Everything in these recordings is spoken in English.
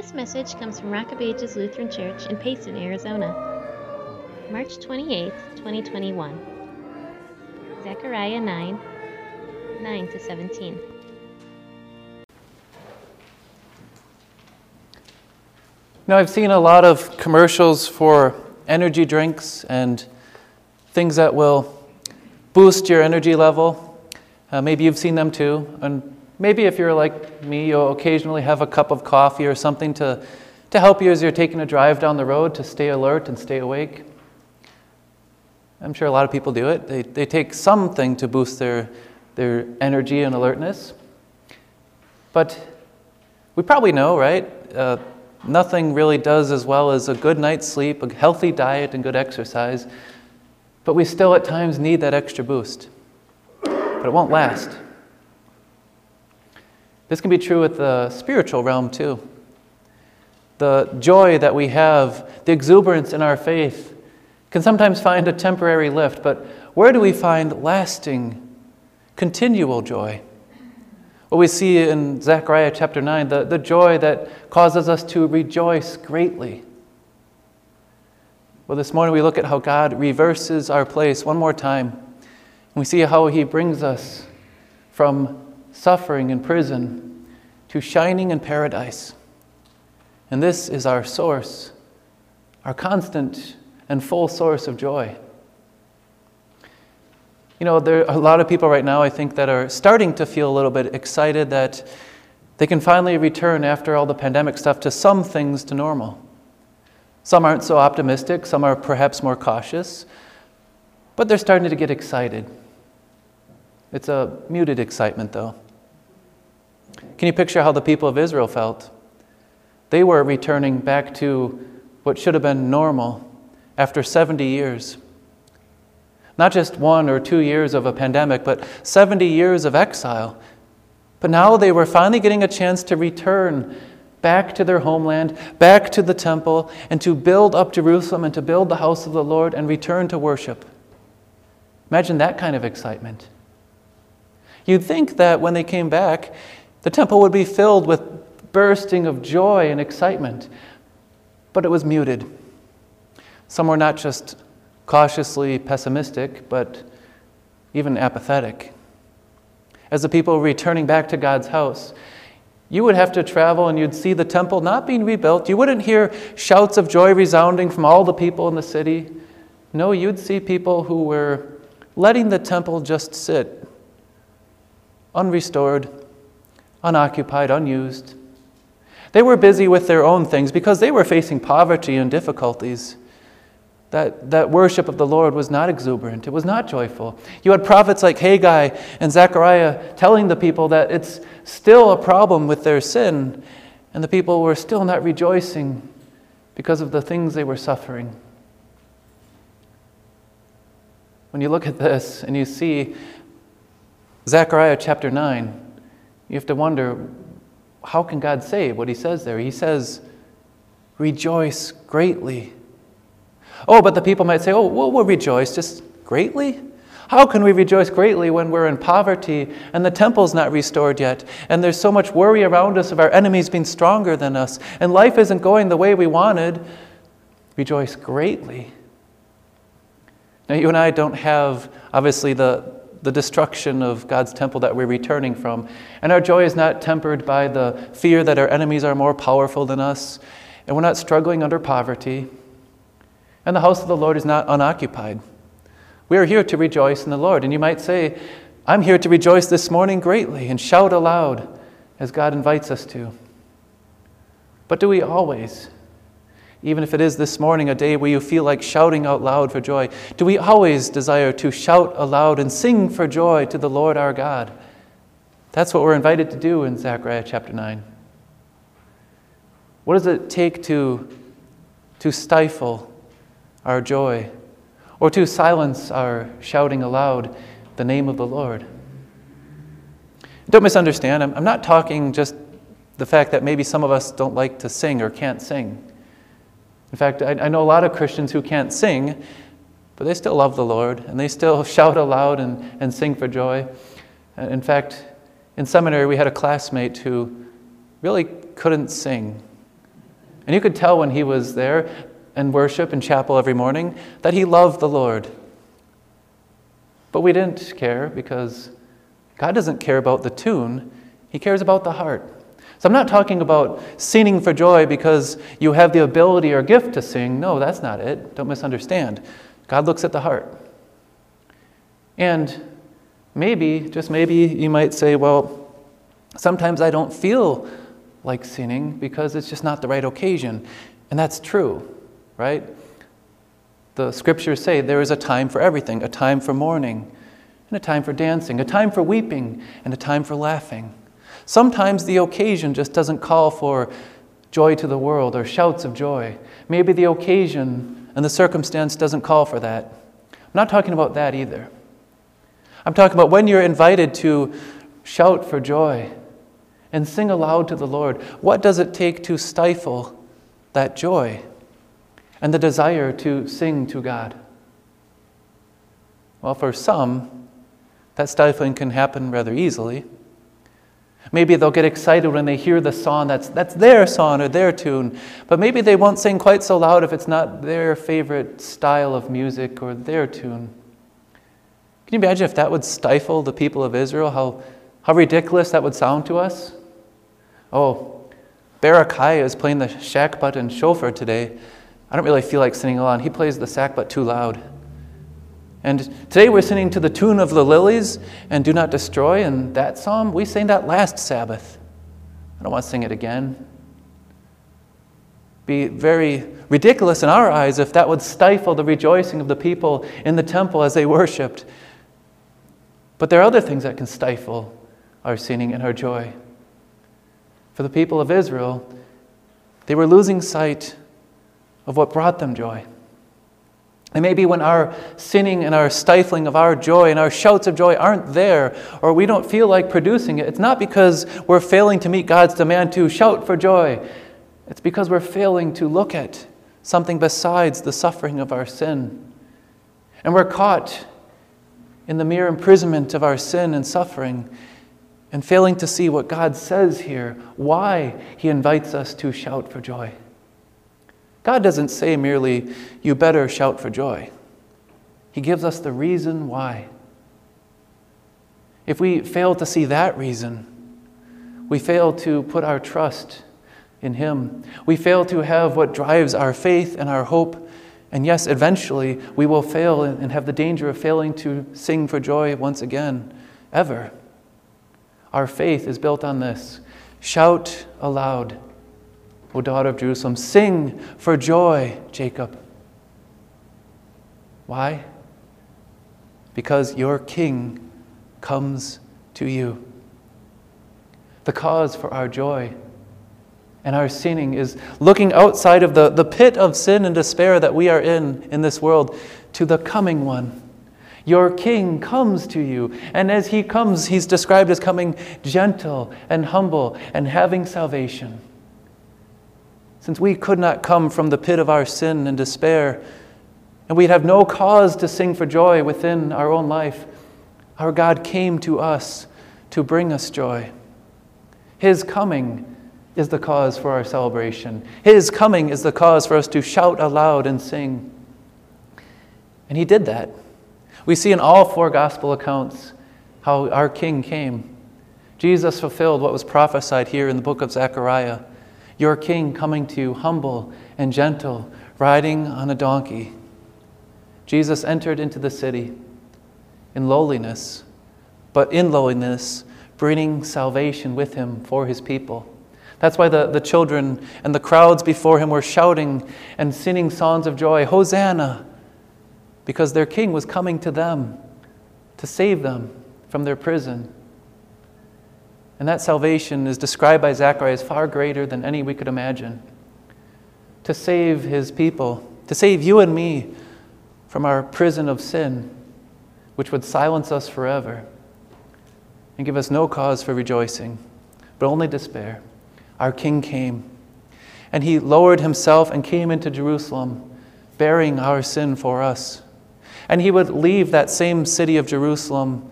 This message comes from Rock of Ages Lutheran Church in Payson, Arizona. March 28, 2021. Zechariah 9 9 to 17. Now, I've seen a lot of commercials for energy drinks and things that will boost your energy level. Uh, maybe you've seen them too. And maybe if you're like me, you'll occasionally have a cup of coffee or something to, to help you as you're taking a drive down the road to stay alert and stay awake. I'm sure a lot of people do it. They, they take something to boost their, their energy and alertness. But we probably know, right? Uh, nothing really does as well as a good night's sleep, a healthy diet, and good exercise. But we still at times need that extra boost. But it won't last. This can be true with the spiritual realm too. The joy that we have, the exuberance in our faith, can sometimes find a temporary lift, but where do we find lasting, continual joy? What we see in Zechariah chapter 9, the, the joy that causes us to rejoice greatly. Well, this morning we look at how God reverses our place one more time. We see how He brings us from suffering in prison to shining in paradise. And this is our source, our constant and full source of joy. You know, there are a lot of people right now, I think, that are starting to feel a little bit excited that they can finally return after all the pandemic stuff to some things to normal. Some aren't so optimistic, some are perhaps more cautious, but they're starting to get excited. It's a muted excitement, though. Can you picture how the people of Israel felt? They were returning back to what should have been normal after 70 years. Not just one or two years of a pandemic, but 70 years of exile. But now they were finally getting a chance to return back to their homeland, back to the temple, and to build up Jerusalem and to build the house of the Lord and return to worship. Imagine that kind of excitement. You'd think that when they came back, the temple would be filled with bursting of joy and excitement, but it was muted. Some were not just cautiously pessimistic, but even apathetic. As the people were returning back to God's house, you would have to travel and you'd see the temple not being rebuilt. You wouldn't hear shouts of joy resounding from all the people in the city. No, you'd see people who were letting the temple just sit, unrestored, unoccupied, unused. They were busy with their own things because they were facing poverty and difficulties. That, that worship of the Lord was not exuberant, it was not joyful. You had prophets like Haggai and Zechariah telling the people that it's still a problem with their sin, and the people were still not rejoicing because of the things they were suffering. When you look at this and you see Zechariah chapter 9, you have to wonder how can God say what he says there? He says, Rejoice greatly. Oh, but the people might say, Oh, well, we'll rejoice just greatly. How can we rejoice greatly when we're in poverty and the temple's not restored yet? And there's so much worry around us of our enemies being stronger than us, and life isn't going the way we wanted. Rejoice greatly. Now, you and I don't have, obviously, the, the destruction of God's temple that we're returning from. And our joy is not tempered by the fear that our enemies are more powerful than us, and we're not struggling under poverty. And the house of the Lord is not unoccupied. We are here to rejoice in the Lord. And you might say, I'm here to rejoice this morning greatly and shout aloud as God invites us to. But do we always? Even if it is this morning a day where you feel like shouting out loud for joy, do we always desire to shout aloud and sing for joy to the Lord our God? That's what we're invited to do in Zechariah chapter 9. What does it take to, to stifle our joy or to silence our shouting aloud the name of the Lord? Don't misunderstand. I'm, I'm not talking just the fact that maybe some of us don't like to sing or can't sing. In fact, I, I know a lot of Christians who can't sing, but they still love the Lord and they still shout aloud and, and sing for joy. Uh, in fact, in seminary, we had a classmate who really couldn't sing. And you could tell when he was there and worship in chapel every morning that he loved the Lord. But we didn't care because God doesn't care about the tune, He cares about the heart. So I'm not talking about singing for joy because you have the ability or gift to sing. No, that's not it. Don't misunderstand. God looks at the heart. And maybe, just maybe, you might say, well, sometimes I don't feel like singing because it's just not the right occasion. And that's true, right? The scriptures say there is a time for everything a time for mourning, and a time for dancing, a time for weeping, and a time for laughing. Sometimes the occasion just doesn't call for joy to the world or shouts of joy. Maybe the occasion and the circumstance doesn't call for that. I'm not talking about that either. I'm talking about when you're invited to shout for joy and sing aloud to the Lord. What does it take to stifle that joy and the desire to sing to God? Well, for some, that stifling can happen rather easily. Maybe they'll get excited when they hear the song that's, that's their song or their tune, but maybe they won't sing quite so loud if it's not their favorite style of music or their tune. Can you imagine if that would stifle the people of Israel? How, how ridiculous that would sound to us? Oh, Barakiah is playing the shakbut and shofar today. I don't really feel like singing along. He plays the sackbut too loud. And today we're singing to the tune of the lilies and do not destroy. And that psalm, we sang that last Sabbath. I don't want to sing it again. Be very ridiculous in our eyes if that would stifle the rejoicing of the people in the temple as they worshiped. But there are other things that can stifle our singing and our joy. For the people of Israel, they were losing sight of what brought them joy. And maybe when our sinning and our stifling of our joy and our shouts of joy aren't there, or we don't feel like producing it, it's not because we're failing to meet God's demand to shout for joy. It's because we're failing to look at something besides the suffering of our sin. And we're caught in the mere imprisonment of our sin and suffering and failing to see what God says here, why He invites us to shout for joy. God doesn't say merely, you better shout for joy. He gives us the reason why. If we fail to see that reason, we fail to put our trust in Him. We fail to have what drives our faith and our hope. And yes, eventually we will fail and have the danger of failing to sing for joy once again, ever. Our faith is built on this shout aloud O daughter of Jerusalem. Sing for joy, Jacob. Why? Because your king comes to you. The cause for our joy and our sinning is looking outside of the, the pit of sin and despair that we are in in this world to the coming one. Your king comes to you, and as he comes, he's described as coming gentle and humble and having salvation. Since we could not come from the pit of our sin and despair, and we'd have no cause to sing for joy within our own life, our God came to us to bring us joy. His coming is the cause for our celebration. His coming is the cause for us to shout aloud and sing. And He did that. We see in all four gospel accounts how our King came. Jesus fulfilled what was prophesied here in the book of Zechariah your king coming to you humble and gentle, riding on a donkey. Jesus entered into the city in lowliness, but in lowliness, bringing salvation with him for his people. That's why the, the children and the crowds before him were shouting and singing songs of joy Hosanna! Because their king was coming to them to save them from their prison. And that salvation is described by Zechariah as far greater than any we could imagine. To save his people, to save you and me from our prison of sin, which would silence us forever and give us no cause for rejoicing, but only despair. Our King came, and he lowered himself and came into Jerusalem, bearing our sin for us. And he would leave that same city of Jerusalem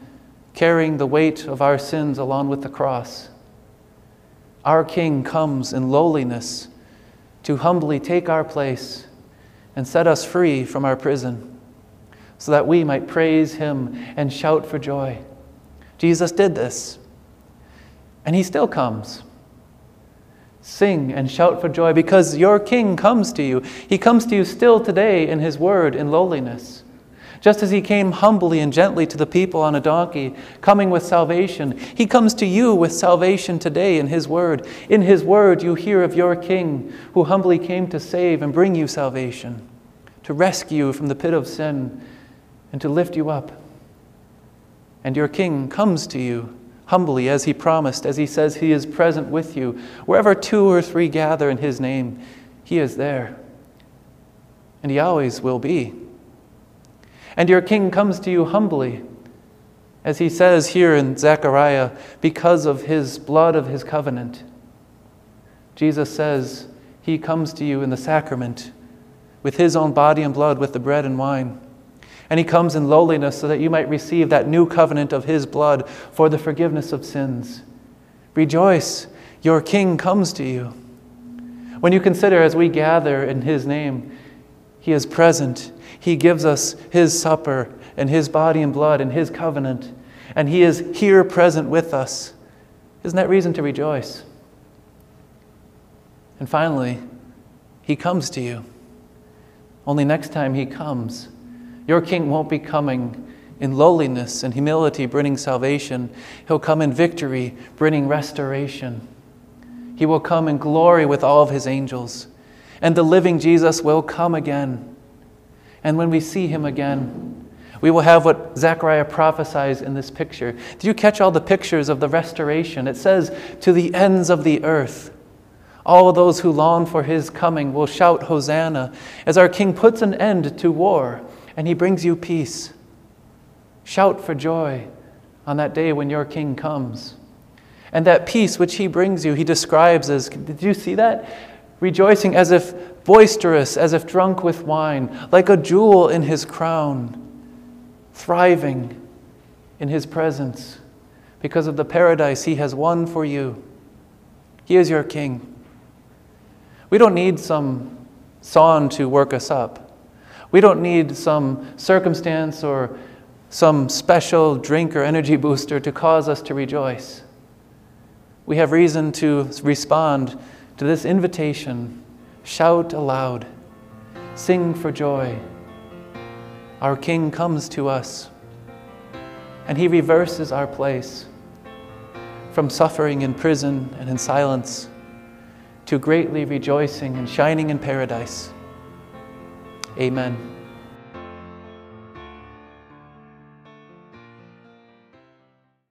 carrying the weight of our sins along with the cross. Our King comes in lowliness to humbly take our place and set us free from our prison so that we might praise him and shout for joy. Jesus did this, and he still comes. Sing and shout for joy because your King comes to you. He comes to you still today in his word in lowliness. Just as he came humbly and gently to the people on a donkey, coming with salvation, he comes to you with salvation today in his word. In his word, you hear of your king who humbly came to save and bring you salvation, to rescue you from the pit of sin, and to lift you up. And your king comes to you humbly as he promised, as he says he is present with you. Wherever two or three gather in his name, he is there. And he always will be. And your king comes to you humbly, as he says here in Zechariah, because of his blood of his covenant. Jesus says he comes to you in the sacrament with his own body and blood, with the bread and wine. And he comes in lowliness so that you might receive that new covenant of his blood for the forgiveness of sins. Rejoice, your king comes to you. When you consider as we gather in his name, he is present he gives us His supper and His body and blood and His covenant, and He is here present with us. Isn't that reason to rejoice? And finally, He comes to you. Only next time He comes, your King won't be coming in lowliness and humility, bringing salvation. He'll come in victory, bringing restoration. He will come in glory with all of His angels. And the living Jesus will come again and when we see him again, we will have what Zechariah prophesies in this picture. Do you catch all the pictures of the restoration? It says, To the ends of the earth. All those who long for his coming will shout Hosanna as our king puts an end to war and he brings you peace. Shout for joy on that day when your king comes. And that peace which he brings you, he describes as did you see that? Rejoicing as if boisterous as if drunk with wine, like a jewel in his crown, thriving in his presence because of the paradise he has won for you. He is your king. We don't need some song to work us up. We don't need some circumstance or some special drink or energy booster to cause us to rejoice. We have reason to respond to this invitation Shout aloud, sing for joy. Our King comes to us, and he reverses our place from suffering in prison and in silence to greatly rejoicing and shining in paradise. Amen.